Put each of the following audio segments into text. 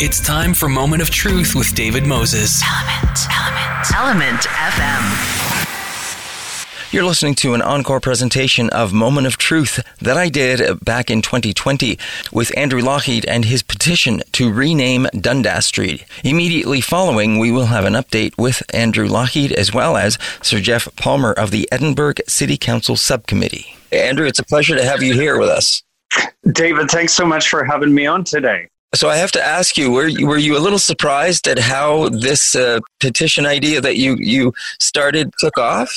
It's time for Moment of Truth with David Moses. Element, Element, Element FM. You're listening to an encore presentation of Moment of Truth that I did back in 2020 with Andrew Lougheed and his petition to rename Dundas Street. Immediately following, we will have an update with Andrew Lougheed as well as Sir Geoff Palmer of the Edinburgh City Council Subcommittee. Andrew, it's a pleasure to have you here with us. David, thanks so much for having me on today. So I have to ask you, were you, were you a little surprised at how this uh, petition idea that you, you started took off?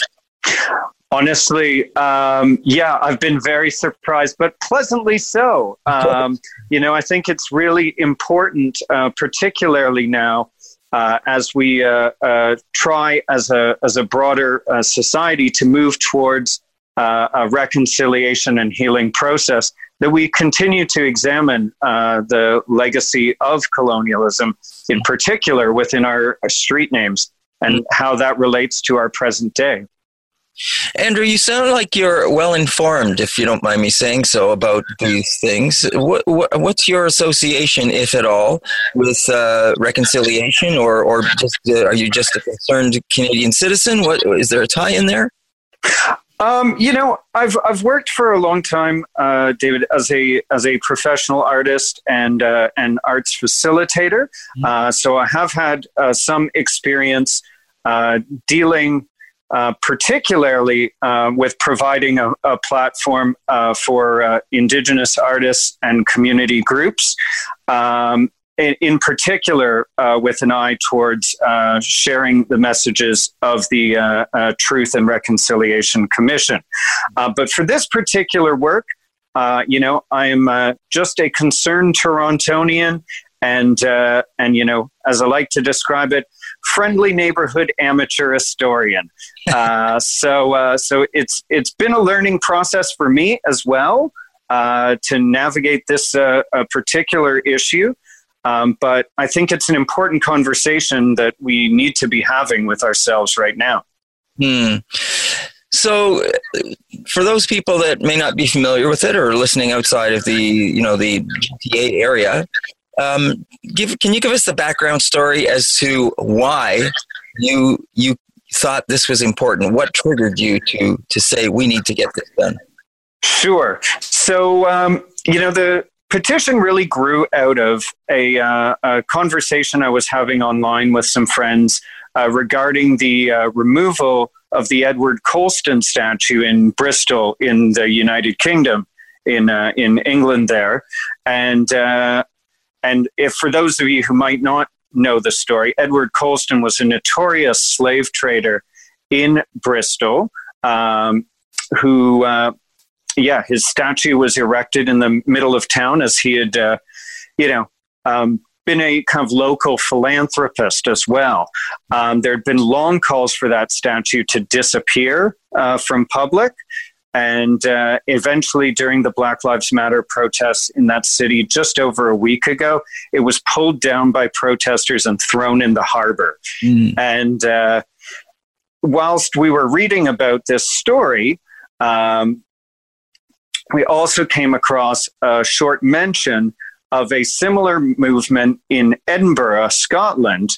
Honestly, um, yeah, I've been very surprised, but pleasantly so. Um, you know, I think it's really important, uh, particularly now, uh, as we uh, uh try as a as a broader uh, society to move towards uh, a reconciliation and healing process, that we continue to examine the legacy of colonialism, in particular within our, our street names, and how that relates to our present day. Andrew, you sound like you're well informed, if you don't mind me saying so, about these things. What, what, what's your association, if at all, with uh, reconciliation, or or just uh, are you just a concerned Canadian citizen? What is there a tie in there? Um, you know, I've I've worked for a long time, uh, David, as a as a professional artist and uh, an arts facilitator. Mm-hmm. Uh, so I have had uh, some experience uh, dealing uh, particularly uh, with providing a, a platform uh, for uh, Indigenous artists and community groups. Um, in, particular, uh, with an eye towards sharing the messages of the Truth and Reconciliation Commission. but for this particular work, you know, I'm just a concerned Torontonian, and and you know, as I like to describe it, friendly neighborhood amateur historian. Uh, so uh, so it's it's been a learning process for me as well uh, to navigate this uh, particular issue. Um, but I think it's an important conversation that we need to be having with ourselves right now. Hmm. So, for those people that may not be familiar with it or listening outside of the you know the GTA area, um, give can you give us the background story as to why you you thought this was important? What triggered you to to say we need to get this done? Sure. So um, you know the petition really grew out of a, uh, a, conversation I was having online with some friends uh, regarding the uh, removal of the Edward Colston statue in Bristol in the United Kingdom in uh, in England there, and uh, and if for those of you who might not know the story, Edward Colston was a notorious slave trader in Bristol um, who, uh, yeah, his statue was erected in the middle of town as he had, uh, you know, um, been a kind of local philanthropist as well. Um, there had been long calls for that statue to disappear uh, from public. And uh, eventually, during the Black Lives Matter protests in that city just over a week ago, it was pulled down by protesters and thrown in the harbor. Mm. And uh, whilst we were reading about this story, um, we also came across a short mention of a similar movement in Edinburgh, Scotland,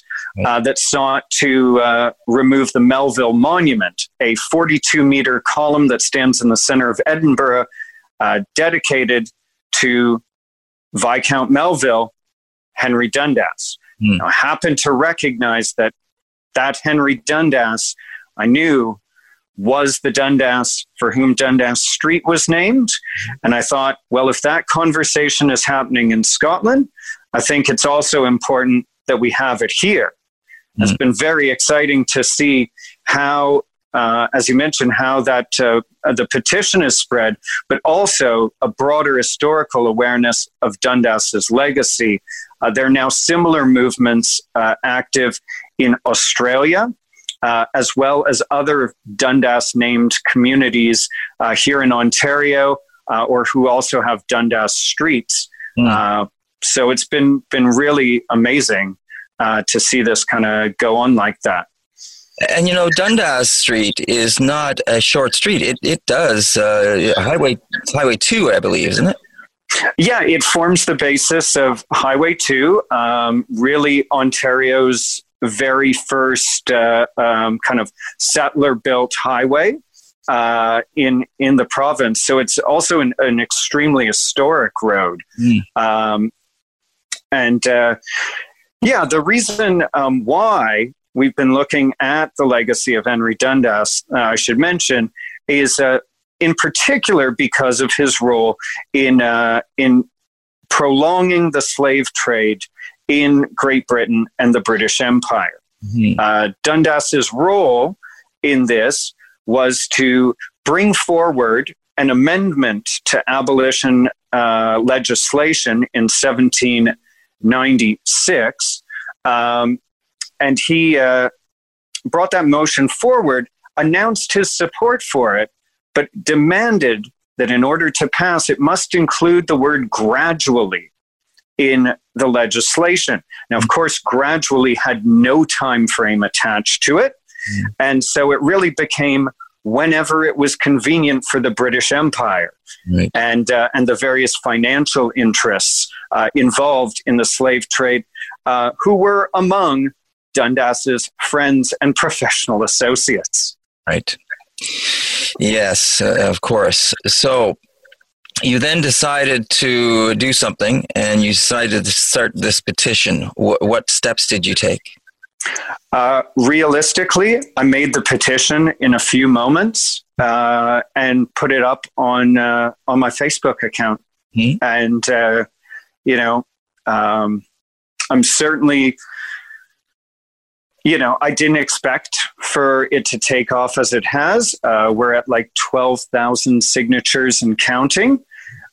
uh, that sought to uh, remove the Melville Monument, a 42 meter column that stands in the center of Edinburgh, uh, dedicated to Viscount Melville, Henry Dundas. Mm. Now, I happened to recognize that that Henry Dundas I knew was the Dundas for whom Dundas Street was named. And I thought, well, if that conversation is happening in Scotland, I think it's also important that we have it here. Mm-hmm. It's been very exciting to see how, uh, as you mentioned, how that uh, the petition is spread, but also a broader historical awareness of Dundas's legacy. Uh, there are now similar movements uh, active in Australia uh, as well as other Dundas named communities uh, here in Ontario uh, or who also have Dundas streets. Mm. so it's been, been really amazing uh, to see this kind of go on like that. And you know, Dundas Street is not a short street. It it does uh, highway highway two, I believe, isn't it? Yeah, it forms the basis of Highway 2, um, really Ontario's very first uh, um, kind of settler built highway uh, in in the province. So it's also an, an extremely historic road. Mm. Um, and uh, yeah, the reason um, why we've been looking at the legacy of Henry Dundas, uh, I should mention, is uh, in particular because of his role in uh, in prolonging the slave trade in Great Britain and the British Empire. Mm-hmm. Uh, Dundas's role in this was to bring forward an amendment to abolition uh, legislation in 1796. Um, and he uh, brought that motion forward, announced his support for it, but demanded that in order to pass, it must include the word gradually in the legislation. Now, of course, gradually had no time frame attached to it. And so it really became whenever it was convenient for the British Empire right. and, uh, and the various financial interests uh, involved in the slave trade, uh, who were among Dundas's friends and professional associates. Right. Yes, uh, of course. So you then decided to do something and you decided to start this petition. W- what steps did you take? Uh, realistically, I made the petition in a few moments uh, and put it up on uh, on my Facebook account. Mm-hmm. And uh, you know, um, I'm certainly, you know, I didn't expect for it to take off as it has. Uh, we're at like twelve thousand signatures and counting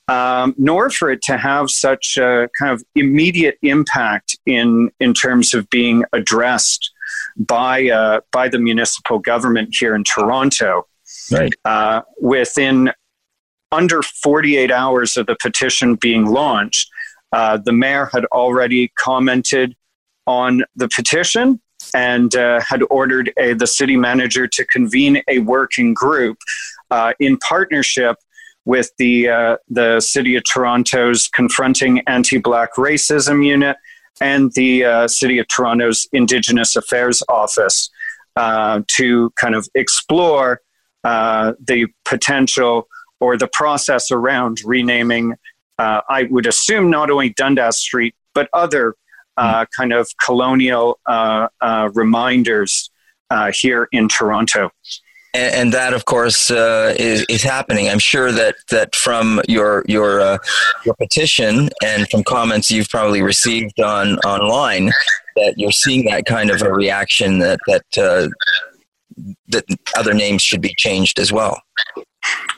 um, nor for it to have such a kind of immediate impact in in terms of being addressed by uh, by the municipal government here in Toronto. Right. Uh, within under 48 hours of the petition being launched, uh, the mayor had already commented on the petition and uh, had ordered a, the city manager to convene a working group uh, in partnership with the uh, the City of Toronto's Confronting Anti-Black Racism Unit and the uh, City of Toronto's Indigenous Affairs Office uh, to kind of explore uh, the potential or the process around renaming. Uh, I would assume not only Dundas Street but other uh, kind of colonial reminders here in Toronto and, and that, of course, uh, is, is happening. I'm sure that, that from your your uh, your petition and from comments you've probably received on online, that you're seeing that kind of a reaction that that uh, that other names should be changed as well.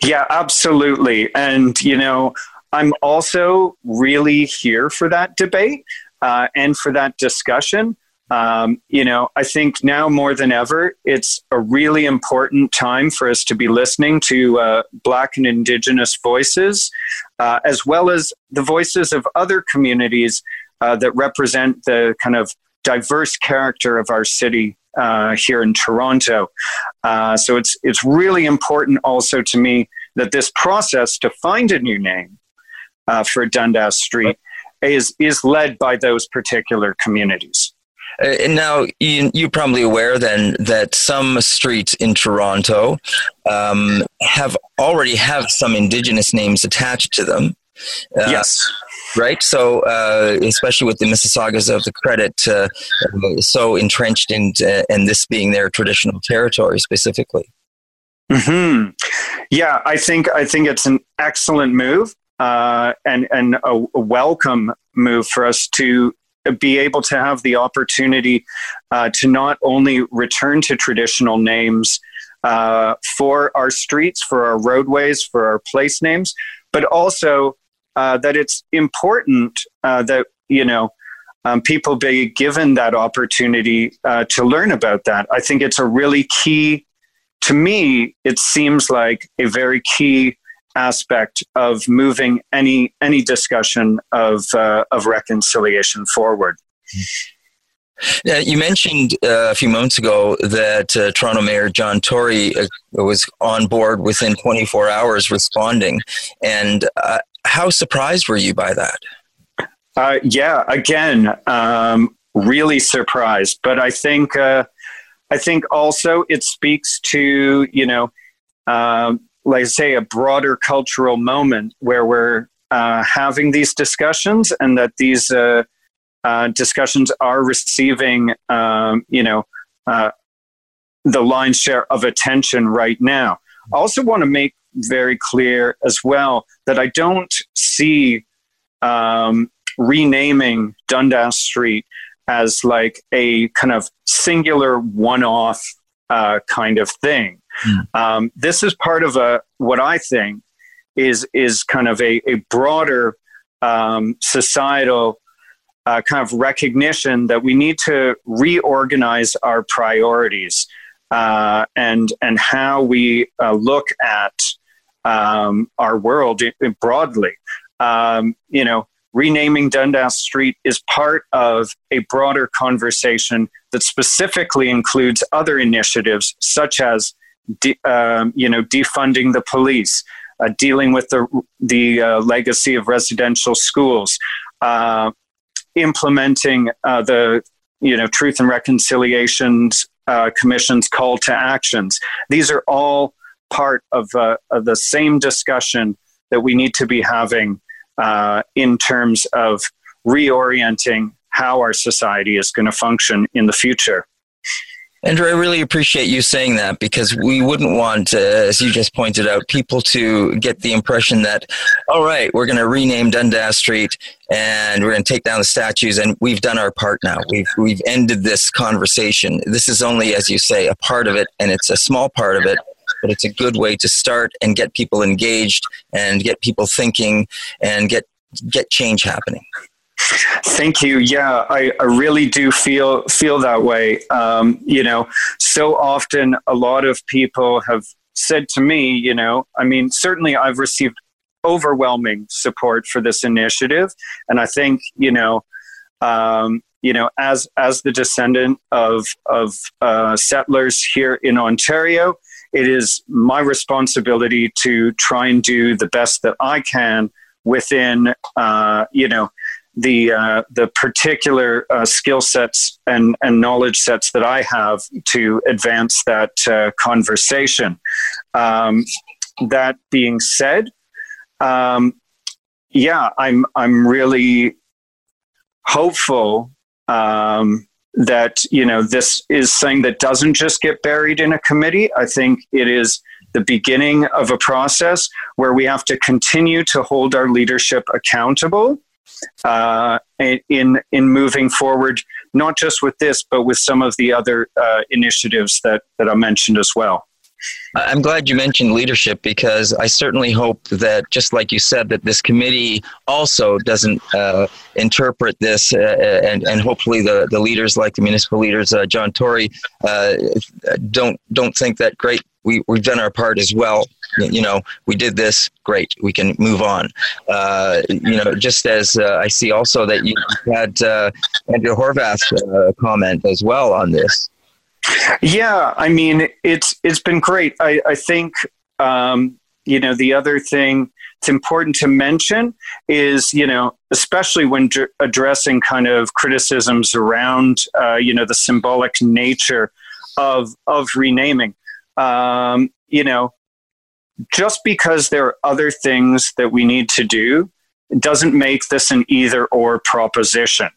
Yeah, absolutely. And you know, I'm also really here for that debate uh, and for that discussion. Um, you know, I think now more than ever, it's a really important time for us to be listening to uh, Black and Indigenous voices, uh, as well as the voices of other communities uh, that represent the kind of diverse character of our city uh, here in Toronto. Uh, so it's it's really important also to me that this process to find a new name uh, for Dundas Street is is led by those particular communities. Uh, and now you, you're probably aware then that some streets in Toronto um, have already have some indigenous names attached to them. Uh, yes. Right. So, uh, especially with the Mississaugas of the Credit, uh, so entrenched in, uh, and this being their traditional territory specifically. Hmm. Yeah, I think I think it's an excellent move uh, and and a, a welcome move for us to be able to have the opportunity uh, to not only return to traditional names uh, for our streets, for our roadways, for our place names, but also uh, that it's important uh, that you know um, people be given that opportunity uh, to learn about that. I think it's a really key. To me, it seems like a very key aspect of moving any any discussion of uh, of reconciliation forward. Yeah, you mentioned uh, a few moments ago that uh, Toronto Mayor John Tory uh, was on board within 24 hours responding, and uh, how surprised were you by that? Uh, yeah, again, um, really surprised. But I think uh, I think also it speaks to you know, um, like I say, a broader cultural moment where we're uh, having these discussions, and that these uh, uh, discussions are receiving um, you know uh, the lion's share of attention right now. I also want to make very clear as well that I don't see um, renaming Dundas Street as like a kind of singular one-off uh, kind of thing. Mm. Um, this is part of a what I think is is kind of a, a broader um, societal uh, kind of recognition that we need to reorganize our priorities uh, and and how we uh, look at um, our world broadly. Um, you know, renaming Dundas Street is part of a broader conversation that specifically includes other initiatives such as de- um, you know defunding the police, uh, dealing with the the uh, legacy of residential schools, uh, implementing uh, the you know Truth and Reconciliations uh, Commission's call to actions. These are all part of, uh, of the same discussion that we need to be having in terms of reorienting how our society is going to function in the future. Andrew, I really appreciate you saying that because we wouldn't want, uh, as you just pointed out, people to get the impression that, all right, we're going to rename Dundas Street and we're going to take down the statues and we've done our part now. We've, we've ended this conversation. This is only, as you say, a part of it and it's a small part of it, but it's a good way to start and get people engaged and get people thinking and get, get change happening. Thank you. Yeah, I, I, really do feel feel that way. Um, you know, so often a lot of people have said to me, you know, I mean, certainly I've received overwhelming support for this initiative, and I think you know, um, you know, as as the descendant of of uh, settlers here in Ontario, it is my responsibility to try and do the best that I can within, uh, you know the uh, the particular uh, skill sets and, and knowledge sets that I have to advance that uh, conversation. Um, that being said, um, yeah, I'm I'm really hopeful um, that you know this is something that doesn't just get buried in a committee. I think it is the beginning of a process where we have to continue to hold our leadership accountable uh, in in moving forward, not just with this, but with some of the other uh, initiatives that that I mentioned as well. I'm glad you mentioned leadership because I certainly hope that, just like you said, that this committee also doesn't uh, interpret this, uh, and and hopefully the, the leaders like the municipal leaders, uh, John Tory, uh, don't don't think that great. We we've done our part as well you know, we did this, great, we can move on. Uh, you know, just as uh, I see also that you had uh, Andrea Horwath uh, comment as well on this. Yeah, I mean, it's it's been great. I, I think um, you know the other thing it's important to mention is you know especially when addressing kind of criticisms around uh, you know the symbolic nature of of renaming. Um, you know, just because there are other things that we need to do doesn't make this an either or proposition.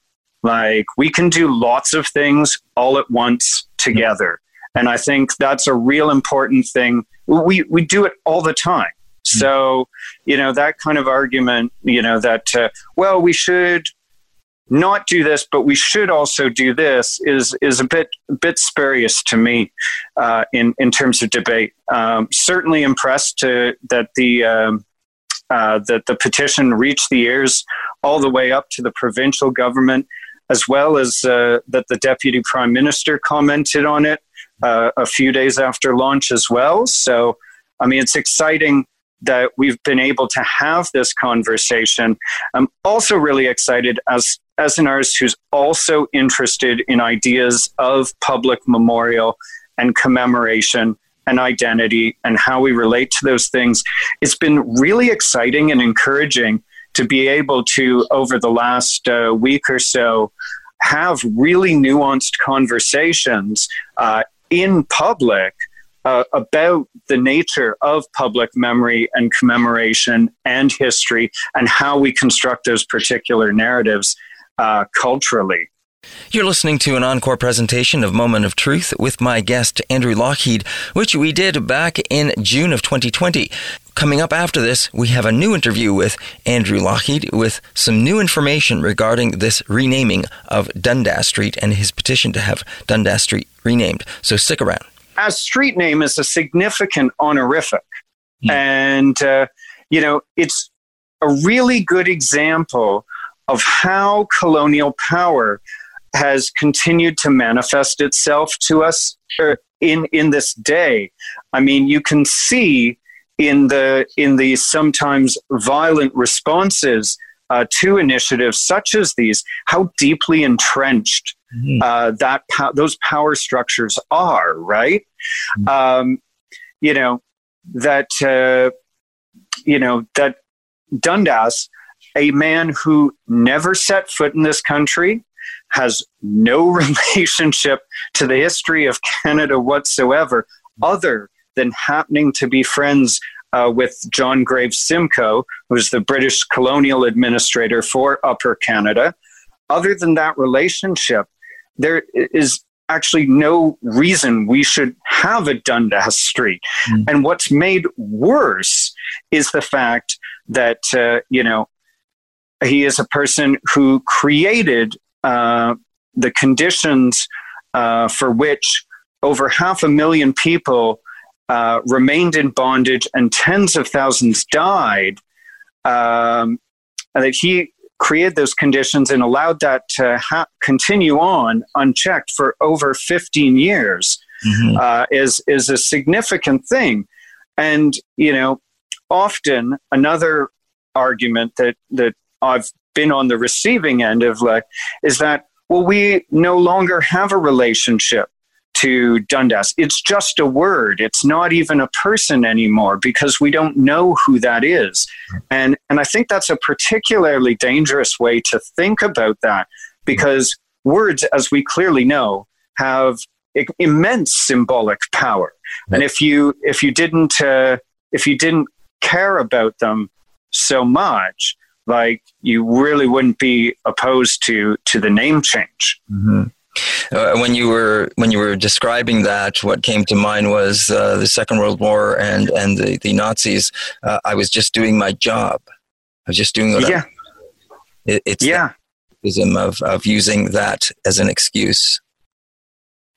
Like we can do lots of things all at once together. And I think that's a real important thing. We, we do it all the time. So, you know, that kind of argument, you know, that, uh, well, we should not do this, but we should also do this is is a bit bit spurious to me uh, in in terms of debate. Um, certainly impressed to, that the um, uh, that the petition reached the ears all the way up to the provincial government, as well as uh, that the deputy prime minister commented on it uh, a few days after launch as well. So, I mean, it's exciting that we've been able to have this conversation. I'm also really excited as as an artist who's also interested in ideas of public memorial and commemoration and identity and how we relate to those things. It's been really exciting and encouraging to be able to, over the last uh, week or so, have really nuanced conversations uh, in public uh, about the nature of public memory and commemoration and history and how we construct those particular narratives uh, culturally. You're listening to an encore presentation of Moment of Truth with my guest, Andrew Lockheed, which we did back in June of 2020. Coming up after this, we have a new interview with Andrew Lockheed with some new information regarding this renaming of Dundas Street and his petition to have Dundas Street renamed. So stick around. A street name is a significant honorific. Hmm. And, uh, you know, it's a really good example of how colonial power has continued to manifest itself to us er, in, in this day. I mean, you can see in the in the sometimes violent responses uh, to initiatives such as these, how deeply entrenched mm-hmm. uh, that po- those power structures are. Right? Mm-hmm. Um, you know that uh, you know that Dundas, a man who never set foot in this country, has no relationship to the history of Canada whatsoever, other than happening to be friends uh, with John Graves Simcoe, who's the British colonial administrator for Upper Canada. Other than that relationship, there is actually no reason we should have a Dundas Street. Mm. And what's made worse is the fact that, uh, you know, he is a person who created uh, the conditions uh, for which over half a million people uh, remained in bondage and tens of thousands died, um, and that he created those conditions and allowed that to ha- continue on unchecked for over 15 years mm-hmm. uh, is is a significant thing. And you know, often another argument that that I've been on the receiving end of like is that well we no longer have a relationship to Dundas. It's just a word. It's not even a person anymore because we don't know who that is. And, and I think that's a particularly dangerous way to think about that because words, as we clearly know, have immense symbolic power. And if you, if you didn't, uh, if you didn't care about them so much, like you really wouldn't be opposed to, to the name change. Mm-hmm. Uh, when you were when you were describing that, what came to mind was uh, the Second World War and and the, the Nazis. Uh, I was just doing my job. I was just doing what yeah. it, it's yeah. of of using that as an excuse.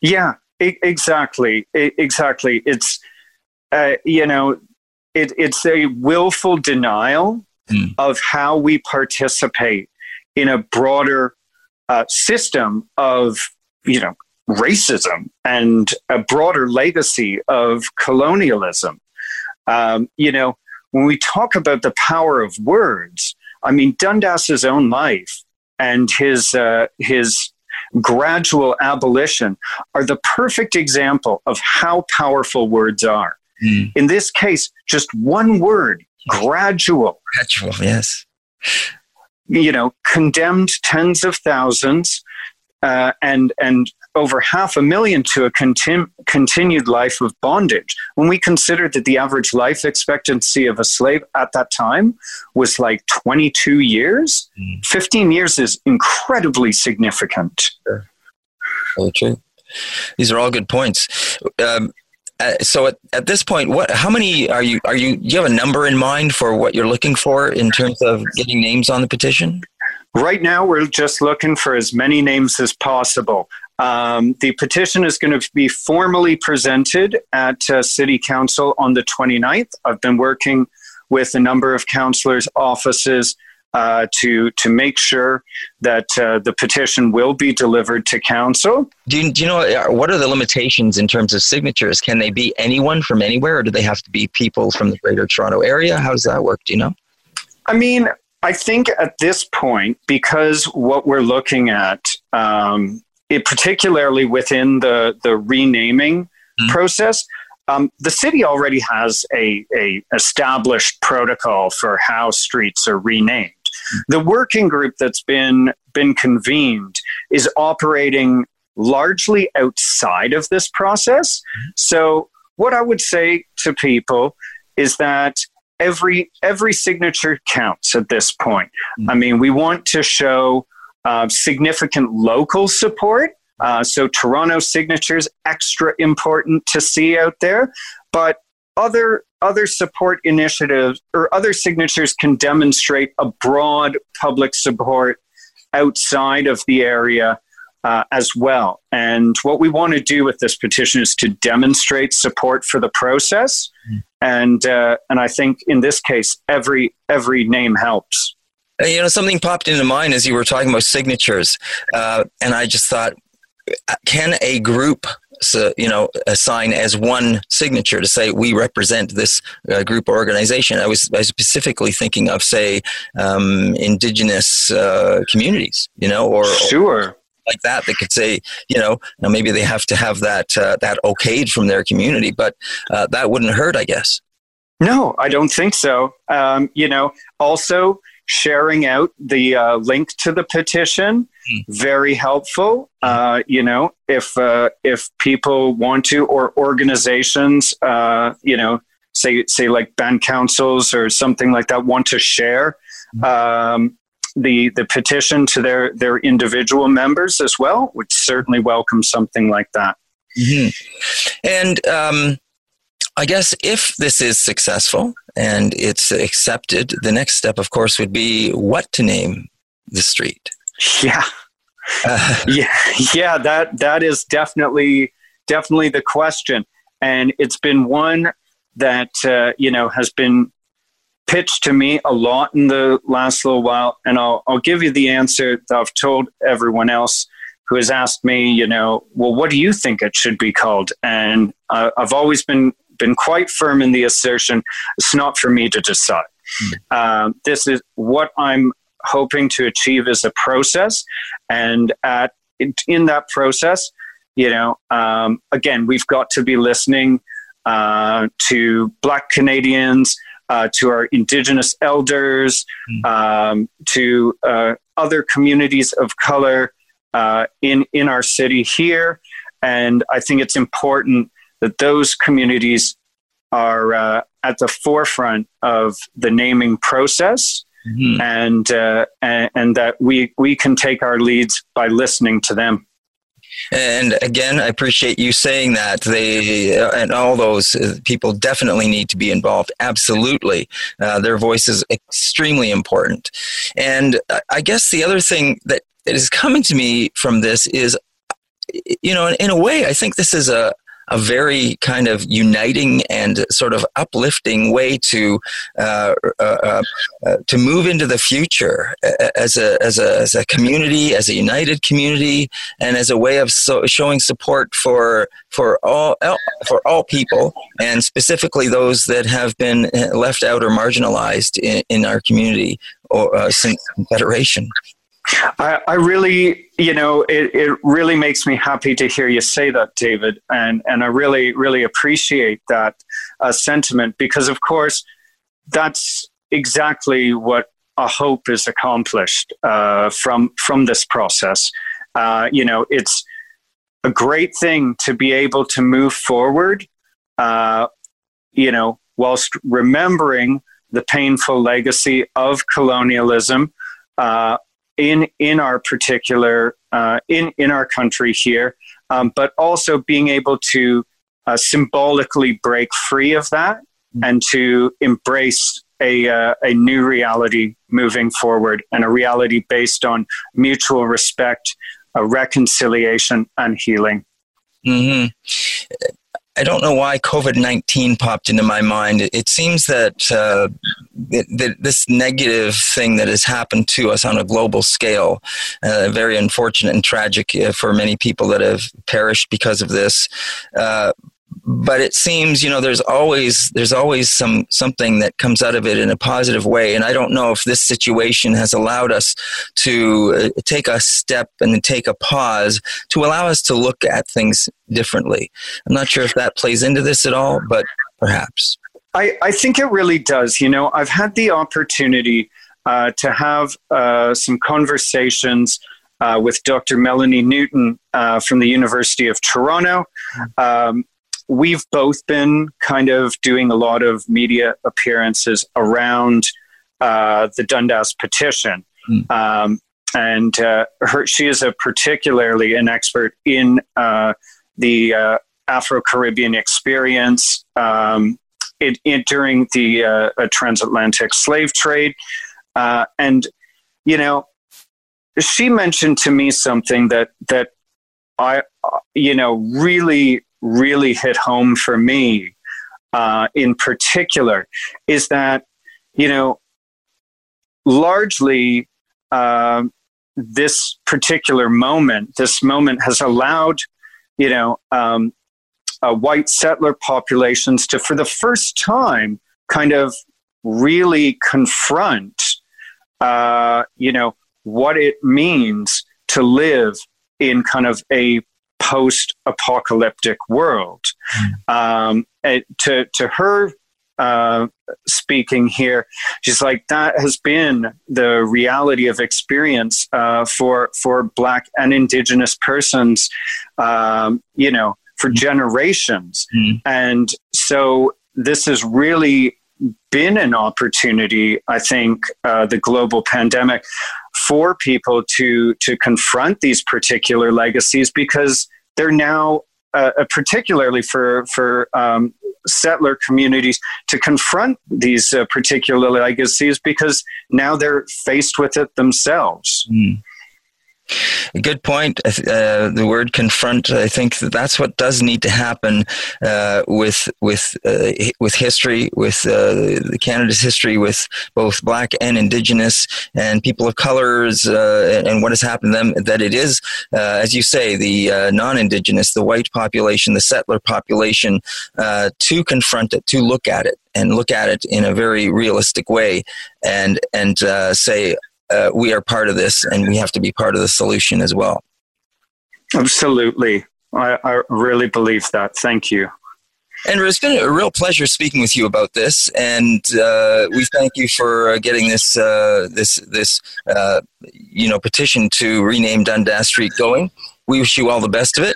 Yeah, exactly, exactly. It's uh, you know, it, it's a willful denial mm. of how we participate in a broader uh, system of, you know, racism and a broader legacy of colonialism. Um, you know, when we talk about the power of words, I mean, Dundas's own life and his, uh, his gradual abolition are the perfect example of how powerful words are. Mm. In this case, just one word, gradual. Gradual, yes you know, condemned tens of thousands uh, and and over half a million to a continu- continued life of bondage. When we consider that the average life expectancy of a slave at that time was like 22 years, mm. 15 years is incredibly significant. Sure. Very true. These are all good points. Um, uh, so at, at this point, what? How many are you? Are you? Do you have a number in mind for what you're looking for in terms of getting names on the petition? Right now, we're just looking for as many names as possible. Um, the petition is going to be formally presented at uh, City Council on the 29th. I've been working with a number of councillors' offices uh, to to make sure that uh, the petition will be delivered to council. Do you, do you know uh, what are the limitations in terms of signatures? Can they be anyone from anywhere, or do they have to be people from the Greater Toronto Area? How does that work? Do you know? I mean, I think at this point, because what we're looking at, um, it particularly within the the renaming mm-hmm. process, um, the city already has a, a established protocol for how streets are renamed. The working group that's been been convened is operating largely outside of this process. So what I would say to people is that every every signature counts at this point. I mean, we want to show uh, significant local support. Uh, so Toronto signatures extra important to see out there, but other other support initiatives or other signatures can demonstrate a broad public support outside of the area uh, as well. And what we want to do with this petition is to demonstrate support for the process. Mm. And uh, and I think in this case, every every name helps. You know, something popped into mind as you were talking about signatures, uh, and I just thought, can a group so, you know, assign as one signature to say we represent this uh, group or organization. I was, I was specifically thinking of, say, um, indigenous uh, communities, you know, or sure. Or like that that could say, you know, now maybe they have to have that uh, that okayed from their community, but uh, that wouldn't hurt, I guess. No, I don't think so. Um, you know, also sharing out the uh, link to the petition mm. very helpful uh, you know if uh, if people want to or organizations uh, you know say say like band councils or something like that want to share hmm. um, the the petition to their their individual members as well would certainly welcome something like that mm-hmm. and um, I guess if this is successful and it's accepted, the next step, of course, would be what to name the street. Yeah, uh, yeah, yeah. That that is definitely definitely the question, and it's been one that uh, you know has been pitched to me a lot in the last little while, and I'll I'll give you the answer that I've told everyone else who has asked me, you know, well, what do you think it should be called? And uh, I've always been been quite firm in the assertion it's not for me to decide. Mm. Um, this is what I'm hoping to achieve is a process. And at, in that process, you know, um, again, we've got to be listening uh, to Black Canadians, uh, to our Indigenous elders, mm. um, to uh, other communities of color uh, in in our city here. And I think it's important that those communities are uh, at the forefront of the naming process. Mm-hmm. And, uh, and, and that we we can take our leads by listening to them. And again, I appreciate you saying that. They uh, and all those uh, people definitely need to be involved. Absolutely, uh, their voice is extremely important. And I guess the other thing that is coming to me from this is, you know, in a way, I think this is a a very kind of uniting and sort of uplifting way to uh, uh, uh, uh to move into the future as a, as a as a community, as a united community, and as a way of so showing support for for all for all people, and specifically those that have been left out or marginalized in, in our community or uh, since Confederation. I, I, really, you know, it, it really makes me happy to hear you say that, David. And, and I really, really appreciate that uh, sentiment because, of course, that's exactly what a hope is accomplished uh, from, from this process. Uh, you know, it's a great thing to be able to move forward, uh, you know, whilst remembering the painful legacy of colonialism. Uh, in in our particular uh, in in our country here, um, but also being able to uh, symbolically break free of that mm-hmm. and to embrace a uh, a new reality moving forward and a reality based on mutual respect, reconciliation, and healing. Mm-hmm. I don't know why COVID 19 popped into my mind. It, seems that, uh, that this negative thing that has happened to us on a global scale, uh, very unfortunate and tragic uh, for many people that have perished because of this. But it seems you know there's always there's always some something that comes out of it in a positive way and i don't know if this situation has allowed us to uh, take a step and take a pause to allow us to look at things differently i'm not sure if that plays into this at all but perhaps i, I think it really does you know i've had the opportunity uh, to have uh, some conversations uh, with Dr. Melanie Newton uh, from the University of Toronto. Um, we've both been kind of doing a lot of media appearances around uh, the Dundas petition. Mm. Um, and uh, her, she is a particularly an expert in uh, the uh, Afro Caribbean experience um, it, it, during the uh, transatlantic slave trade. Uh, and, you know, she mentioned to me something that, that I, you know, really really hit home for me uh, in particular is that, you know, largely uh, this particular moment, this moment has allowed, you know, um, uh, white settler populations to, for the first time, kind of really confront, uh, you know, what it means to live in kind of a post apocalyptic world. Mm. Um, to, to her uh, speaking here, she's like, that has been the reality of experience uh, for, for Black and Indigenous persons, um, you know, for mm. generations. Mm. And so this has really been an opportunity, I think, uh, the global pandemic for people to to confront these particular legacies because they're now uh, uh, particularly for for um, settler communities to confront these uh, particular legacies because now they're faced with it themselves. Mm. A good point. Uh, the word confront. I think that that's what does need to happen uh, with with uh, with history, with uh, Canada's history, with both Black and Indigenous and people of colors, uh, and what has happened to them. That it is, uh, as you say, the non-Indigenous, the white population, the settler population, to confront it, to look at it, and look at it in a very realistic way, and and say uh, we are part of this and we have to be part of the solution as well. Absolutely. I, I really believe that. Thank you. Andrew, it's been a real pleasure speaking with you about this, and uh, we thank you for uh, getting this uh, this this uh, you know petition to rename Dundas Street going. We wish you all the best of it,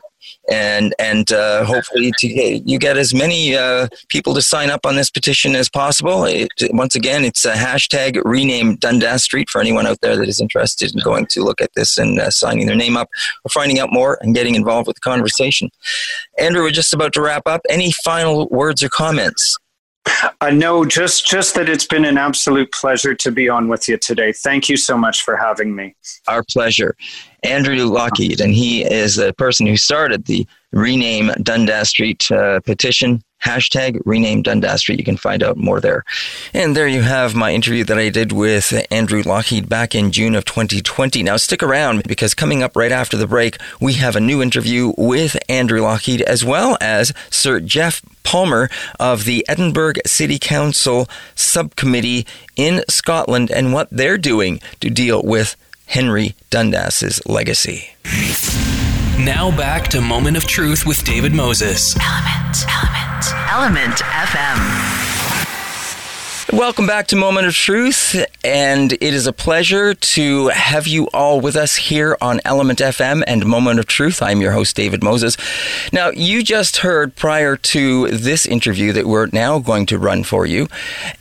and and uh, hopefully to get, you get as many uh, people to sign up on this petition as possible. It, once again, it's a hashtag rename Dundas Street for anyone out there that is interested in going to look at this and uh, signing their name up or finding out more and getting involved with the conversation. Andrew, we're just about to wrap up. Any final words or comments? Uh, no, just just that it's been an absolute pleasure to be on with you today. Thank you so much for having me. Our pleasure. Andrew Lockheed, and he is the person who started the Rename Dundas Street uh, petition. Hashtag rename Dundas Street. You can find out more there. And there you have my interview that I did with Andrew Lockheed back in June of 2020. Now stick around because coming up right after the break, we have a new interview with Andrew Lockheed as well as Sir Geoff Palmer of the Edinburgh City Council Subcommittee in Scotland and what they're doing to deal with Henry Dundas's legacy. Now back to Moment of Truth with David Moses. Element, Element, Element FM. Welcome back to Moment of Truth, and it is a pleasure to have you all with us here on Element FM and Moment of Truth. I'm your host, David Moses. Now, you just heard prior to this interview that we're now going to run for you,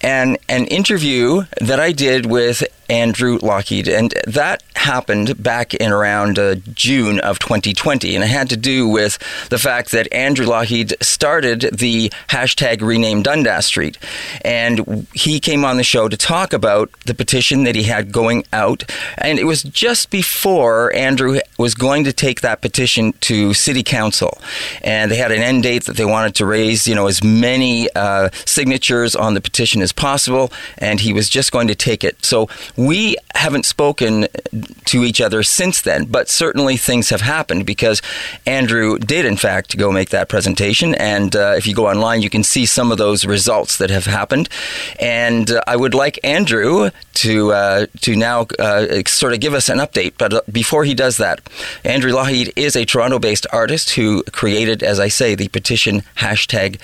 and an interview that I did with Andrew Lockheed, and that happened back in around uh, June of 2020, and it had to do with the fact that Andrew Lockheed started the hashtag Rename Dundas Street, and he came on the show to talk about the petition that he had going out, and it was just before Andrew was going to take that petition to City Council, and they had an end date that they wanted to raise, you know, as many uh, signatures on the petition as possible, and he was just going to take it. So we haven't spoken to each other since then, but certainly things have happened because Andrew did, in fact, go make that presentation. And uh, if you go online, you can see some of those results that have happened. And uh, I would like Andrew to uh, to now uh, sort of give us an update. But uh, before he does that, Andrew Lougheed is a Toronto-based artist who created, as I say, the petition hashtag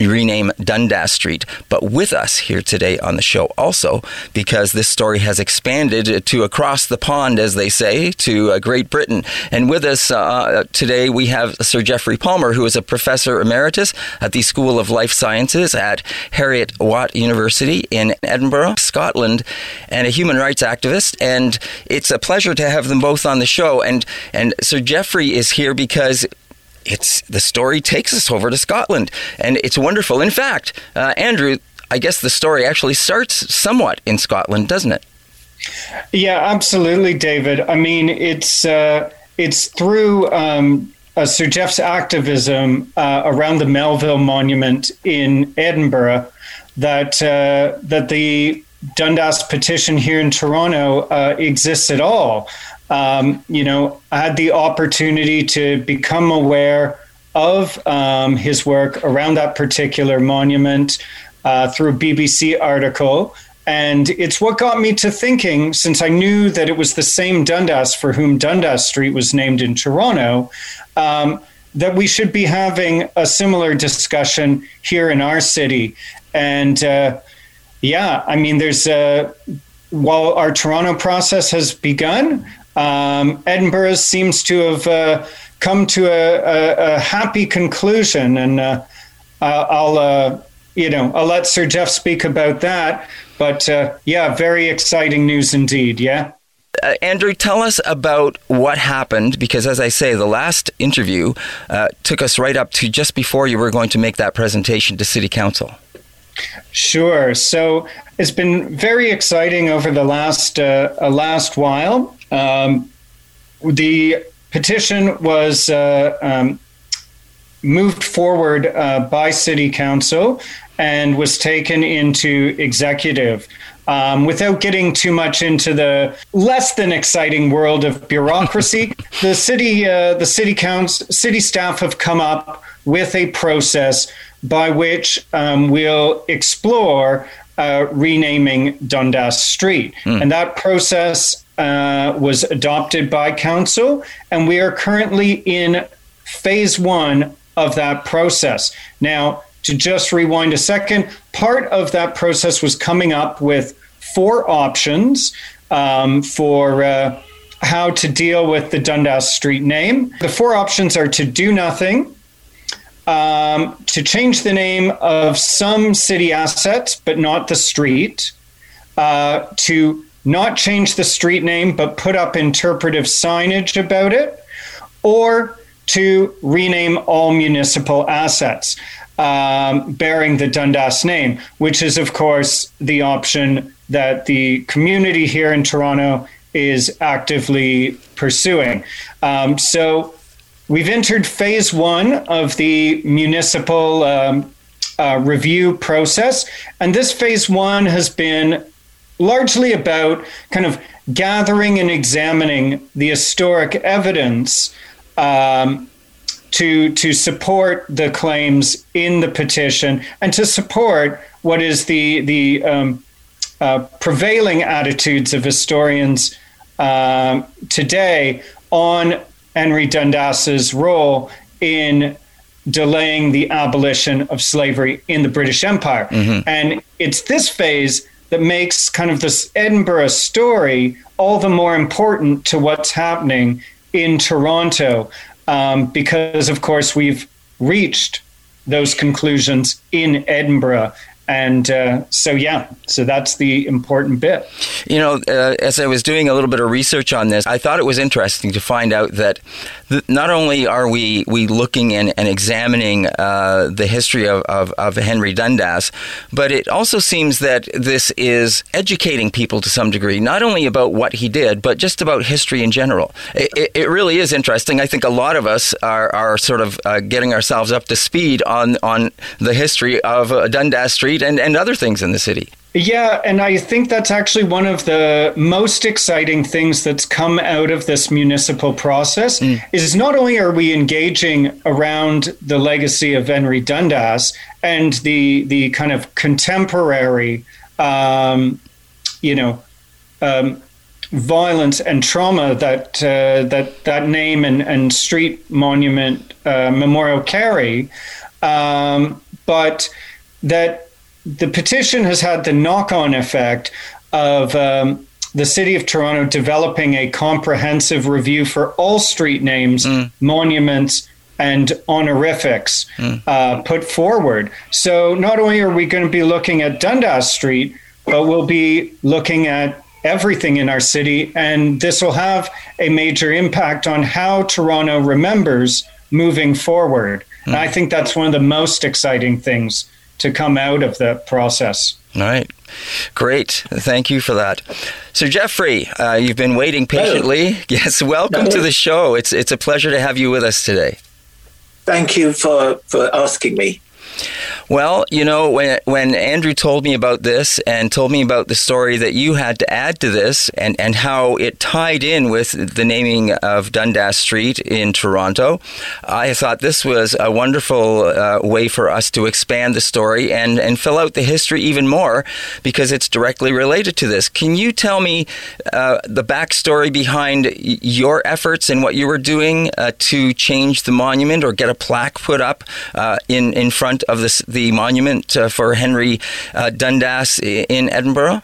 rename Dundas Street. But with us here today on the show also, because this story has expanded to across the pond, as they say, to uh, Great Britain. And with us uh, today, we have Sir Geoffrey Palmer, who is a professor emeritus at the School of Life Sciences at Heriot-Watt University in Edinburgh, Scotland, and a human rights activist. And it's a pleasure to have them both on the show. And, and Sir Geoffrey is here because it's the story takes us over to Scotland, and it's wonderful. In fact, uh, Andrew, I guess the story actually starts somewhat in Scotland, doesn't it? Yeah, absolutely, David. I mean, it's uh, it's through um, uh, Sir Geoff's activism uh, around the Melville Monument in Edinburgh that uh, that the Dundas petition here in Toronto uh, exists at all um, you know, I had the opportunity to become aware of um, his work around that particular monument uh, through a BBC article. And it's what got me to thinking, since I knew that it was the same Dundas for whom Dundas Street was named in Toronto, um, that we should be having a similar discussion here in our city. And uh, yeah, I mean, there's a, while our Toronto process has begun, um, Edinburgh seems to have uh, come to a, a, a, happy conclusion, and uh, I'll uh, you know I'll let Sir Geoff speak about that. But uh, yeah, very exciting news indeed. Yeah. Uh, Andrew, tell us about what happened because, as I say, the last interview uh, took us right up to just before you were going to make that presentation to City Council. Sure. So it's been very exciting over the last uh, last while. Um, the petition was uh, um, moved forward uh, by City Council and was taken into executive. Um, without getting too much into the less than exciting world of bureaucracy, the city, uh, the city council, city staff have come up with a process by which um, we'll explore uh, renaming Dundas Street, mm. and that process uh, was adopted by council, and we are currently in phase one of that process. Now, to just rewind a second, part of that process was coming up with four options um, for uh, how to deal with the Dundas Street name. The four options are to do nothing, um, to change the name of some city assets, but not the street, uh, to not change the street name, but put up interpretive signage about it, or to rename all municipal assets um, bearing the Dundas name, which is, of course, the option that the community here in Toronto is actively pursuing. Um, so we've entered phase one of the municipal um, uh, review process, and this phase one has been largely about kind of gathering and examining the historic evidence um, to to support the claims in the petition and to support what is the the um, uh, prevailing attitudes of historians uh, today on Henry Dundas's role in delaying the abolition of slavery in the British Empire. Mm-hmm. And it's this phase that makes kind of this Edinburgh story all the more important to what's happening in Toronto, um, because of course we've reached those conclusions in Edinburgh and uh, so yeah so that's the important bit. You know uh, as i was doing a little bit of research on this i thought it was interesting to find out that th- not only are we we looking and, and examining uh, the history of, of, of, henry dundas but it also seems that this is educating people to some degree not only about what he did but just about history in general. It, it really is interesting. I think a lot of us are, are sort of uh, getting ourselves up to speed on on the history of uh, dundas street Street and, and other things in the city. Yeah, and I think that's actually one of the most exciting things that's come out of this municipal process mm. is not only are we engaging around the legacy of Henry Dundas and the the kind of contemporary um, you know um, violence and trauma that uh, that that name and, and street monument uh, memorial carry, um, but that the petition has had the knock on effect of um, the city of Toronto developing a comprehensive review for all street names, mm. monuments, and honorifics mm. uh, put forward. So not only are we going to be looking at Dundas Street, but we'll be looking at everything in our city, and this will have a major impact on how Toronto remembers moving forward. Mm. And I think that's one of the most exciting things to come out of the process. All right. Great. Thank you for that. So, Geoffrey, uh, you've been waiting patiently. Hello. Yes, welcome Hello. to the show. It's, it's a pleasure to have you with us today. Thank you for, for asking me. Well, you know, when when Andrew told me about this and told me about the story that you had to add to this and, and how it tied in with the naming of Dundas Street in Toronto, I thought this was a wonderful uh, way for us to expand the story and, and fill out the history even more because it's directly related to this. Can you tell me uh, the backstory behind your efforts and what you were doing uh, to change the monument or get a plaque put up uh, in, in front of this, the monument uh, for Henry uh, Dundas in Edinburgh?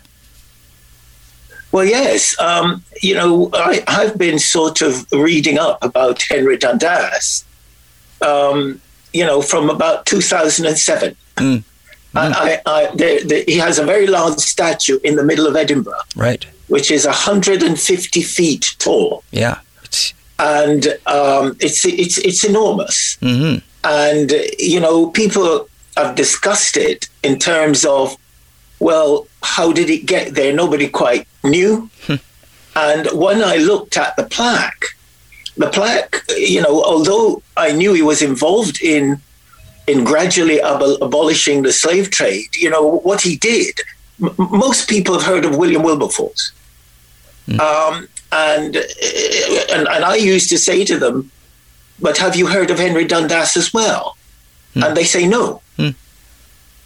Well, yes. Um, you know, I, have been sort of reading up about Henry Dundas, um, you know, from about 2007. Mm. Mm. I, I, the, the, he has a very large statue in the middle of Edinburgh. Right. Which is 150 feet tall. Yeah. And um, it's, it's, it's enormous. Mm-hmm. And, you know, people have discussed it in terms of, well, how did it get there? Nobody quite knew. Hmm. and when I looked at the plaque, the plaque, you know, although I knew he was involved in in gradually ab- abolishing the slave trade, you know, what he did, m- most people have heard of William Wilberforce. Mm. Um, and, and, and I used to say to them, but have you heard of Henry Dundas as well? Mm. And they say no.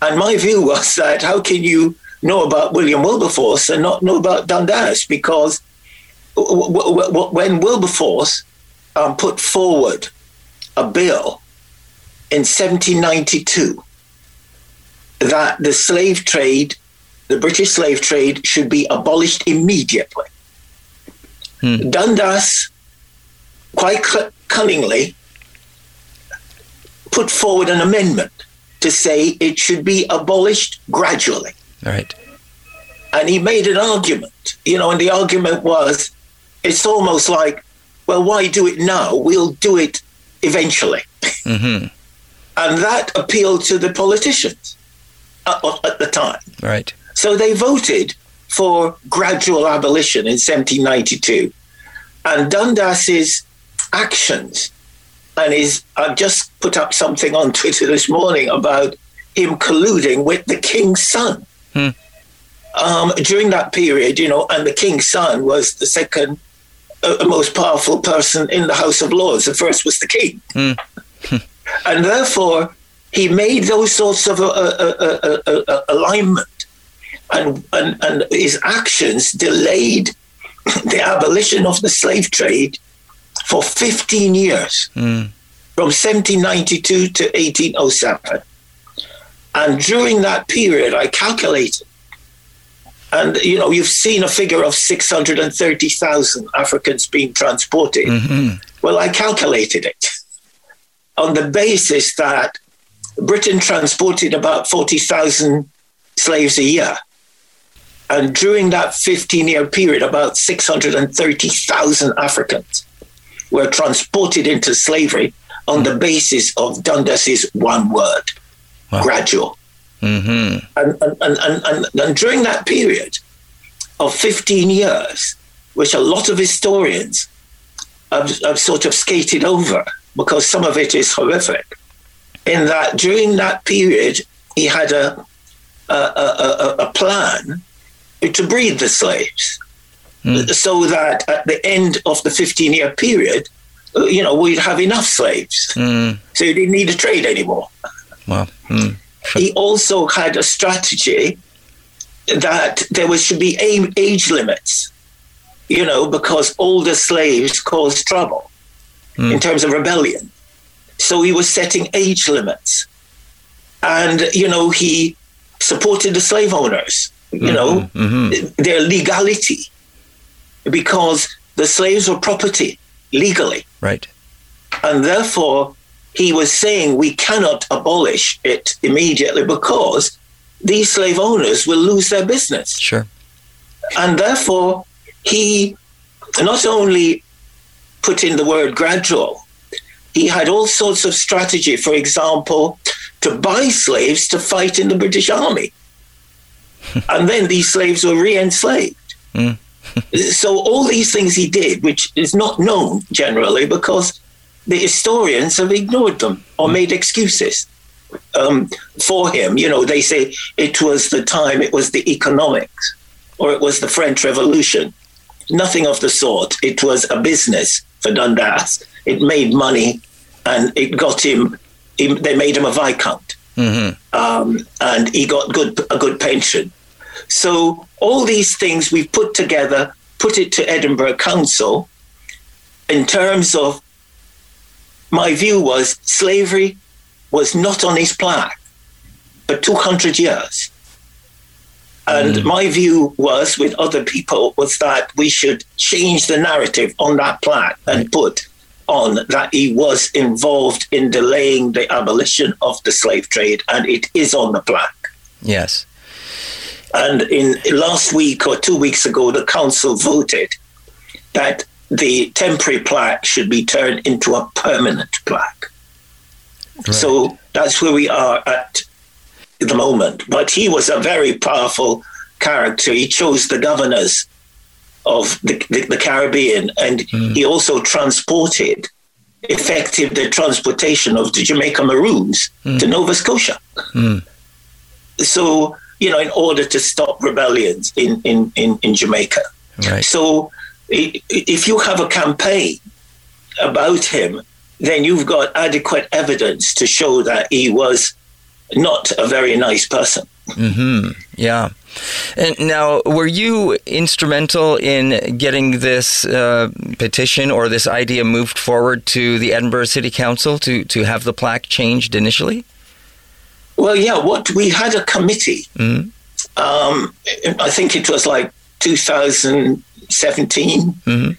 And my view was that how can you know about William Wilberforce and not know about Dundas? Because w- w- w- when Wilberforce um, put forward a bill in 1792 that the slave trade, the British slave trade, should be abolished immediately. Hmm. Dundas, quite cunningly, put forward an amendment to say it should be abolished gradually. Right. And he made an argument, you know, and the argument was it's almost like, well, why do it now? We'll do it eventually. Mm-hmm. and that appealed to the politicians at, at the time. Right. So they voted for gradual abolition in 1792. And Dundas's actions and he's I've just put up something on Twitter this morning about him colluding with the king's son. Hmm. Um, during that period, you know, and the king's son was the second uh, most powerful person in the House of Lords. The first was the king, hmm. and therefore he made those sorts of uh, uh, uh, alignment, and, and and his actions delayed the abolition of the slave trade for 15 years, mm. from 1792 to 1807. And during that period, I calculated, and you know, you've seen a figure of 630,000 Africans being transported. Mm-hmm. Well, I calculated it on the basis that Britain transported about 40,000 slaves a year. And during that 15 year period, about 630,000 Africans were transported into slavery on the basis of Dundas's one word, wow. gradual. Mm-hmm. And, and, and, and, and during that period of 15 years, which a lot of historians have, have sort of skated over because some of it is horrific, in that during that period, he had a a, a, a plan to breed the slaves mm. so that at the end of the 15 year period, uh, you know, we'd have enough slaves. Mm. So you didn't need to trade anymore. Well, mm. He also had a strategy that there was should be age limits, you know, because older slaves caused trouble mm. in terms of rebellion. So he was setting age limits. And, you know, he supported the slave owners, you mm-hmm. know, mm-hmm. their legality, because the slaves were property legally. Right. And therefore, he was saying we cannot abolish it immediately because these slave owners will lose their business. Sure. And therefore, he not only put in the word gradual, he had all sorts of strategy. For example, to buy slaves to fight in the British Army. and then these slaves were re enslaved. Mm. so, all these things he did, which is not known generally because the historians have ignored them or made excuses um, for him. You know, they say it was the time, it was the economics, or it was the French Revolution. Nothing of the sort. It was a business for Dundas. It made money and it got him, they made him a Viscount. Mm-hmm. Um, and he got good a good pension. So all these things we've put together, put it to Edinburgh Council in terms of my view was slavery was not on his plaque for 200 years. And mm. my view was, with other people, was that we should change the narrative on that plaque and put on that he was involved in delaying the abolition of the slave trade, and it is on the plaque. Yes. And in last week or two weeks ago, the council voted that the temporary plaque should be turned into a permanent plaque. Right. So that's where we are at the moment. But he was a very powerful character. He chose the governors of the, the, the Caribbean and mm. he also transported effected the transportation of the Jamaica Maroons mm. to Nova Scotia. Mm. So, you know, in order to stop rebellions in, in, in, in Jamaica. Right. So if you have a campaign about him, then you've got adequate evidence to show that he was not a very nice person. Mm-hmm. Yeah. And now, were you instrumental in getting this uh, petition or this idea moved forward to the Edinburgh City Council to, to have the plaque changed initially? Well, yeah. What we had a committee. Mm-hmm. Um, I think it was like 2017, mm-hmm.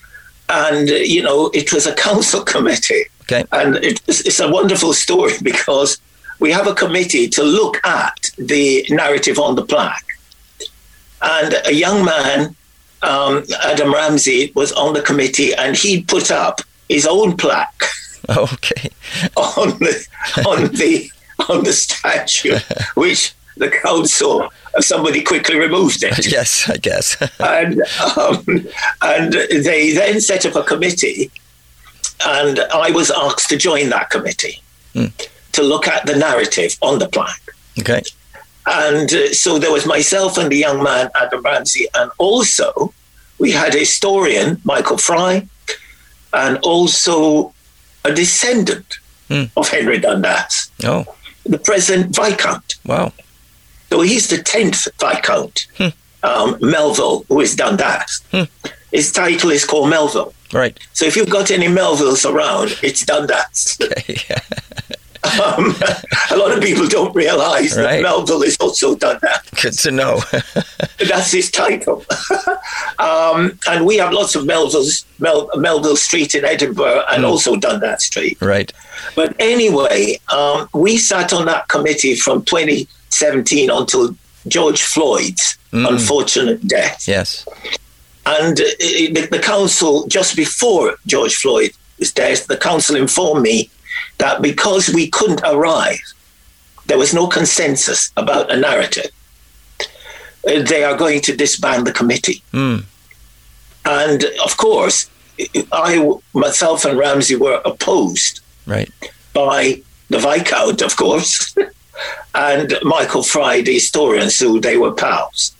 and you know it was a council committee. Okay. And it, it's a wonderful story because we have a committee to look at the narrative on the plaque. And a young man, um, Adam Ramsay, was on the committee and he put up his own plaque. Okay. on the on the on the statue, which the council somebody quickly removed it. Yes, I guess. and um, and they then set up a committee, and I was asked to join that committee. Hmm to look at the narrative on the plaque. Okay. And uh, so there was myself and the young man, Adam Ramsay, and also we had a historian, Michael Fry, and also a descendant mm. of Henry Dundas. Oh. The present Viscount. Wow. So he's the 10th Viscount, hmm. um, Melville, who is Dundas. Hmm. His title is called Melville. Right. So if you've got any Melvilles around, it's Dundas. Okay. Um, a lot of people don't realize right. that Melville has also done that. Good to know. That's his title. um, and we have lots of Melvilles, Mel, Melville Street in Edinburgh and mm. also Dundas Street. Right. But anyway, um, we sat on that committee from 2017 until George Floyd's mm. unfortunate death. Yes. And uh, the, the council, just before George Floyd was dead, the council informed me that because we couldn't arrive, there was no consensus about a narrative, uh, they are going to disband the committee. Mm. And of course, I, myself and Ramsay were opposed right. by the Viscount, of course, and Michael Fry, the historian, so they were pals.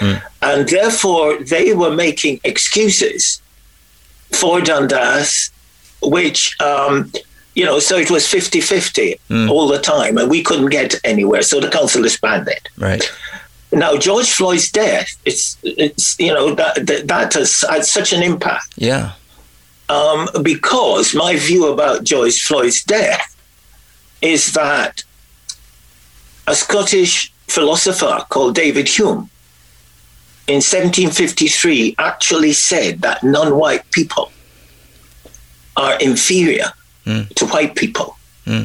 And therefore, they were making excuses for Dundas, which, um, you know, so it was 50 50 all the time, and we couldn't get anywhere. So the council disbanded. Right. Now, George Floyd's death, it's, it's you know, that, that, that has had such an impact Yeah. um, because my view about George Floyd's death is that a Scottish philosopher called David Hume in 1753 actually said that non white people are inferior to white people. Hmm.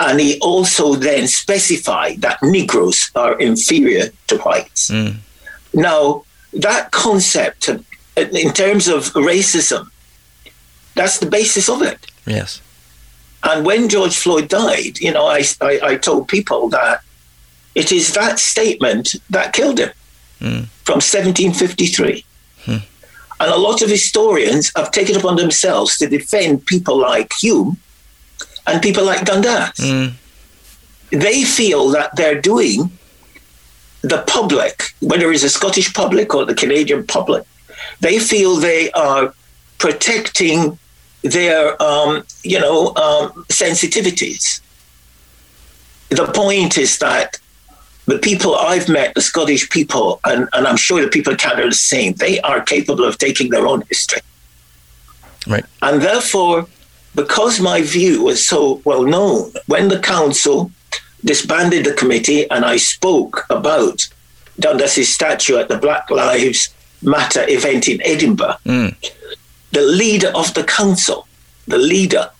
And he also then specified that Negroes are inferior to whites. Hmm. Now, that concept, uh, in terms of racism, that's the basis of it. Yes. And when George Floyd died, you know, I, I, I told people that it is that statement that killed him hmm. from 1753. And a lot of historians have taken upon themselves to defend people like Hume and people like Dundas. They feel that they're doing the public, whether it's a Scottish public or the Canadian public, they feel they are protecting their, um, you know, um, sensitivities. The point is that the people I've met, the Scottish people, and, and I'm sure the people in Canada are the same, they are capable of taking their own history. Right. And therefore, because my view was so well known, when the council disbanded the committee and I spoke about Dundas's statue at the Black Lives Matter event in Edinburgh, mm. the leader of the council, the leader,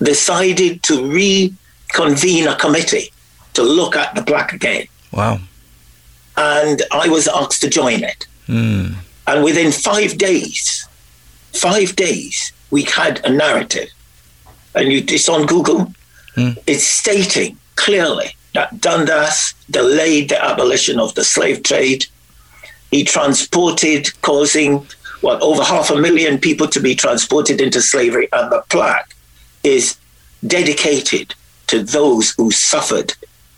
decided to reconvene a committee to look at the plaque again. Wow. And I was asked to join it. Hmm. And within five days, five days, we had a narrative. And you, it's on Google. Hmm. It's stating clearly that Dundas delayed the abolition of the slave trade. He transported, causing what over half a million people to be transported into slavery, and the plaque is dedicated to those who suffered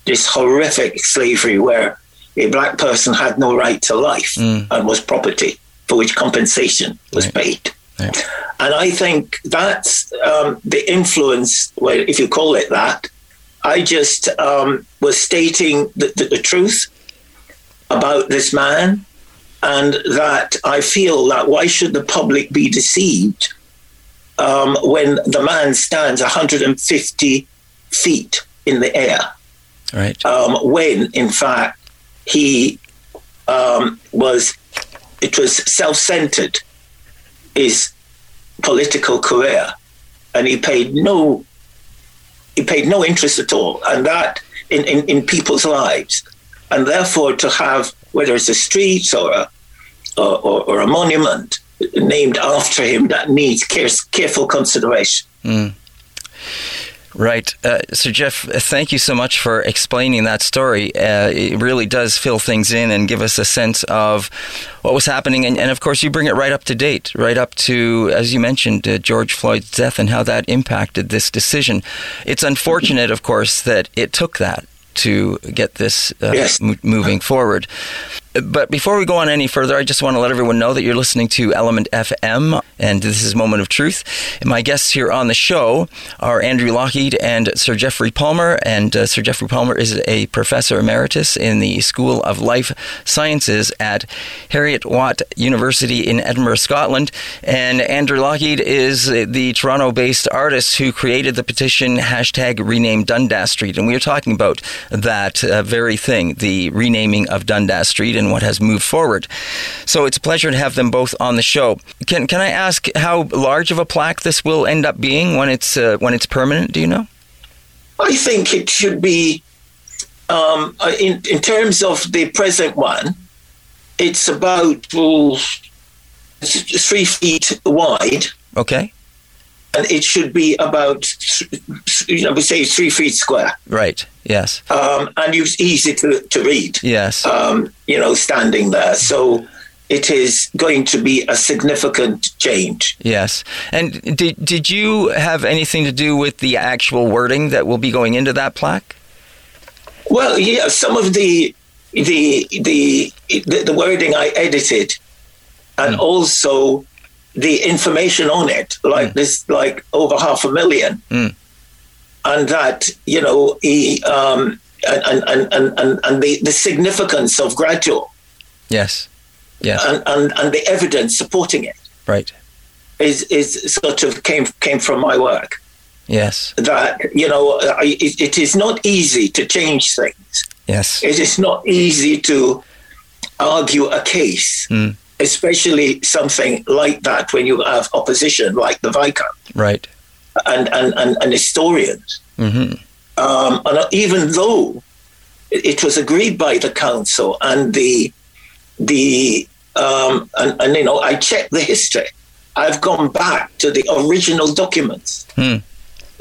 this horrific slavery where a black person had no right to life and was property for which compensation was Right. paid. Right. And I think that's um, the influence, well, if you call it that. I just um, was stating the, the, the truth about this man, and that I feel that why should the public be deceived um, when the man stands 150 feet in the air? Right. um, when in fact he um, was it was self-centered his political career and he paid no he paid no interest at all and that in, in, in people's lives. And therefore to have whether it's a street or a or, or, or a monument named after him that needs care, careful consideration Right. Uh, so, Geoff, thank you so much for explaining that story. Uh, it really does fill things in and give us a sense of what was happening. And, and of course, you bring it right up to date, right up to, as you mentioned, uh, George Floyd's death and how that impacted this decision. It's unfortunate, of course, that it took that to get this uh, Yes. mo- moving forward. But before we go on any further, I just want to let everyone know that you're listening to Element FM, and this is Moment of Truth. And my guests here on the show are Andrew Lochhead and Sir Geoffrey Palmer. And uh, Sir Geoffrey Palmer is a professor emeritus in the School of Life Sciences at Heriot-Watt University in Edinburgh, Scotland. And Andrew Lochhead is the Toronto-based artist who created the petition hashtag Rename Dundas Street. And we are talking about that uh, very thing, the renaming of Dundas Street and what has moved forward. So it's a pleasure to have them both on the show. Can can I ask how large of a plaque this will end up being when it's uh, when it's permanent? Do you know? I think it should be, um, uh, in, in terms of the present one, it's about three feet wide, Okay, and it should be about, th- I would say, three feet square, right. Yes, um, and it's easy to, to read. yes. Um, you know, standing there. So it is going to be a significant change. Yes. And did, did you have anything to do with the actual wording that will be going into that plaque? Well, yeah, some of the the the the, the wording I edited, and mm. also the information on it, like mm. this, like over half a million, mm. And that you know he um, and and and and, and the, the significance of gradual. Yes. Yes. And, and and the evidence supporting it. Right. Is is sort of came came from my work. Yes. That, you know, it, it is not easy to change things. Yes. It is not easy to argue a case, mm. especially something like that when you have opposition like the Viscount. Right. And, and, and, and historians. Mm-hmm. Um, and even though it was agreed by the council and the the um, and, and you know I checked the history. I've gone back to the original documents. Mm.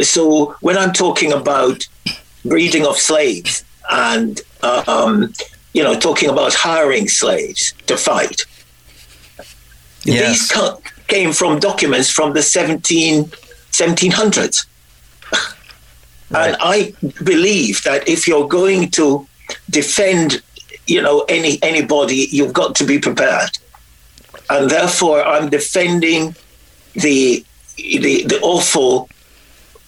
So when I'm talking about breeding of slaves and um, you know talking about hiring slaves to fight, yes. these came from documents from the 17, 1700s. Right. And I believe that if you're going to defend, you know, any anybody, you've got to be prepared. And therefore, I'm defending the the, the awful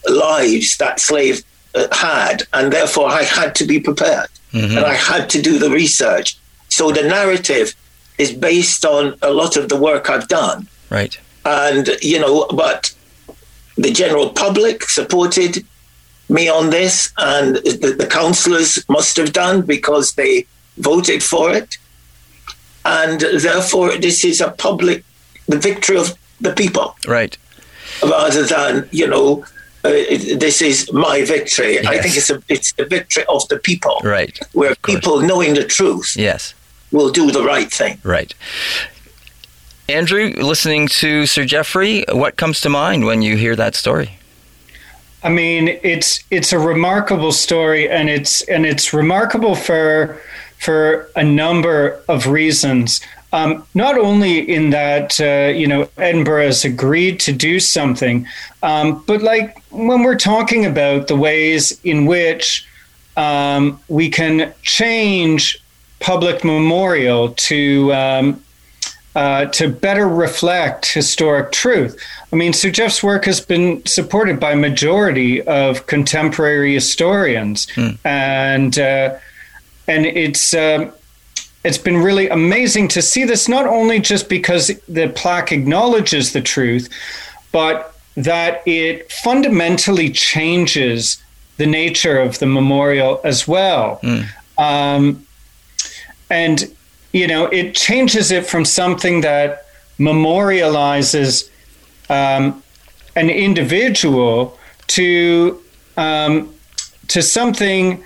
lives that slave uh, had, and therefore I had to be prepared mm-hmm. and I had to do the research. So the narrative is based on a lot of the work I've done. Right. And, you know, but the general public supported me on this, and the, the councillors must have done because they voted for it. And therefore, this is a public, the victory of the people. Right. Rather than, you know, uh, this is my victory. Yes. I think it's a, it's the victory of the people. Right. Where people knowing the truth. Yes. Will do the right thing. Right. Andrew, listening to Sir Geoffrey, what comes to mind when you hear that story? I mean, it's it's a remarkable story, and it's and it's remarkable for for a number of reasons. Um, not only in that uh, you know Edinburgh has agreed to do something, um, but like when we're talking about the ways in which um, we can change public memorial to um, uh, to better reflect historic truth. I mean, Sir Geoff's work has been supported by majority of contemporary historians, mm. and uh, and it's. Uh, it's been really amazing to see this not only just because the plaque acknowledges the truth, but that it fundamentally changes the nature of the memorial as well. Mm. Um, and, you know, it changes it from something that memorializes um, an individual to um, to something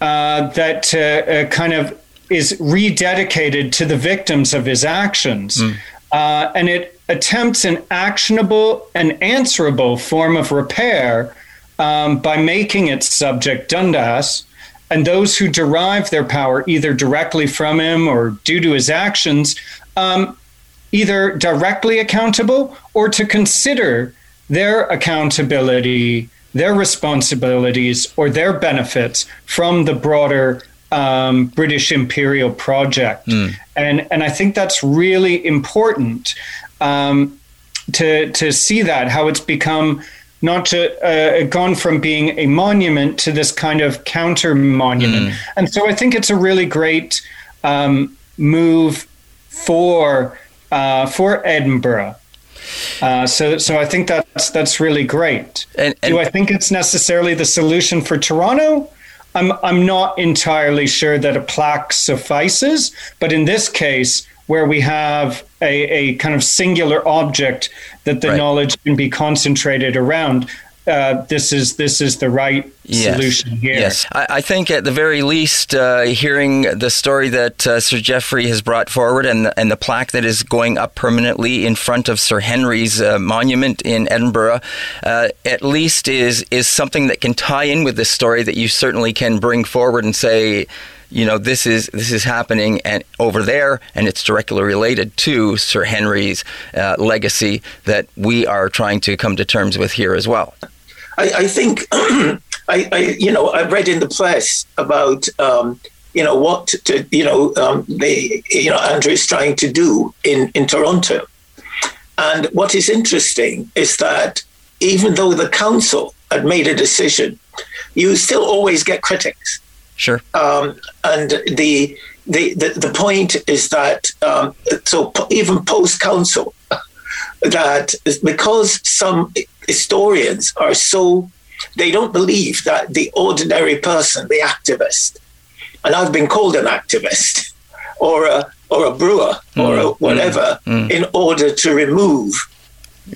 uh, that uh, uh, kind of is rededicated to the victims of his actions. Mm. Uh, and it attempts an actionable and answerable form of repair um, by making its subject Dundas and those who derive their power either directly from him or due to his actions, um, either directly accountable or to consider their accountability, their responsibilities, or their benefits from the broader um, British imperial project, mm. and and I think that's really important um, to to see that how it's become not to uh, gone from being a monument to this kind of counter monument, mm. and so I think it's a really great um, move for uh, for Edinburgh. Uh, so, so I think that's that's really great. And, and Do I think it's necessarily the solution for Toronto? I'm I'm not entirely sure that a plaque suffices, but in this case, where we have a, a kind of singular object that the right. knowledge can be concentrated around, uh, this is this is the right yes. solution here. Yes, I, I, think at the very least, uh, hearing the story that uh, Sir Geoffrey has brought forward and the, and the plaque that is going up permanently in front of Sir Henry's uh, monument in Edinburgh, uh, at least is is something that can tie in with this story that you certainly can bring forward and say you know this is this is happening and over there, and it's directly related to Sir Henry's uh, legacy that we are trying to come to terms with here as well. I, I think I, I, you know, I read in the press about um, you know what to, you know um, you know Andrew is trying to do in in Toronto, and what is interesting is that even though the council had made a decision, you still always get critics. Sure. Um, and the, the the the point is that um, so even post council that because some historians are so they don't believe that the ordinary person, the activist, and I've been called an activist or a or a brewer mm, or a mm, whatever mm, mm. in order to remove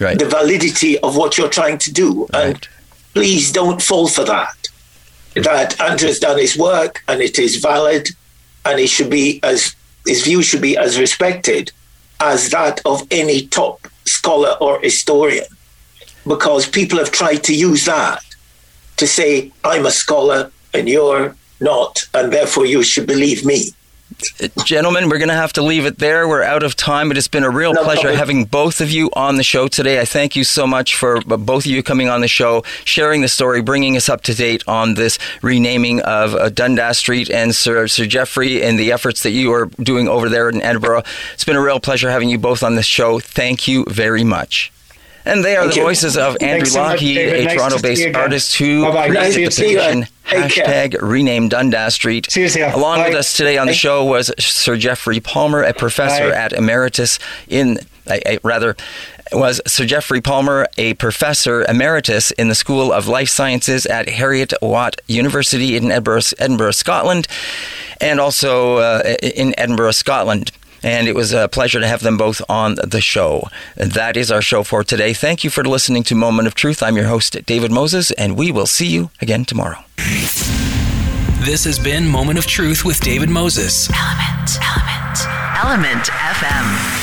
right. the validity of what you're trying to do. Right. And please don't fall for that. That Andrew has done his work and it is valid and it should be as his view should be as respected as that of any top scholar or historian. Because people have tried to use that to say, I'm a scholar and you're not, and therefore you should believe me. Gentlemen, we're going to have to leave it there. We're out of time. It has been a real no pleasure problem. having both of you on the show today. I thank you so much for both of you coming on the show, sharing the story, bringing us up to date on this renaming of uh, Dundas Street and Sir, Sir Geoffrey and the efforts that you are doing over there in Edinburgh. It's been a real pleasure having you both on the show. Thank you very much. And they are Thank the you. voices of Andrew so Lochhead, a nice Toronto-based artist who nice the petition hashtag rename Dundas Street. Along Bye. with us today on the show was Sir Geoffrey Palmer, a professor Bye. at Emeritus in, rather, was Sir Geoffrey Palmer, a professor emeritus in the School of Life Sciences at Heriot-Watt University in Edinburgh, Edinburgh Scotland, and also uh, in Edinburgh, Scotland and it was a pleasure to have them both on the show. That is our show for today. Thank you for listening to Moment of Truth. I'm your host, David Moses, and we will see you again tomorrow. This has been Moment of Truth with David Moses. Element, Element, Element FM.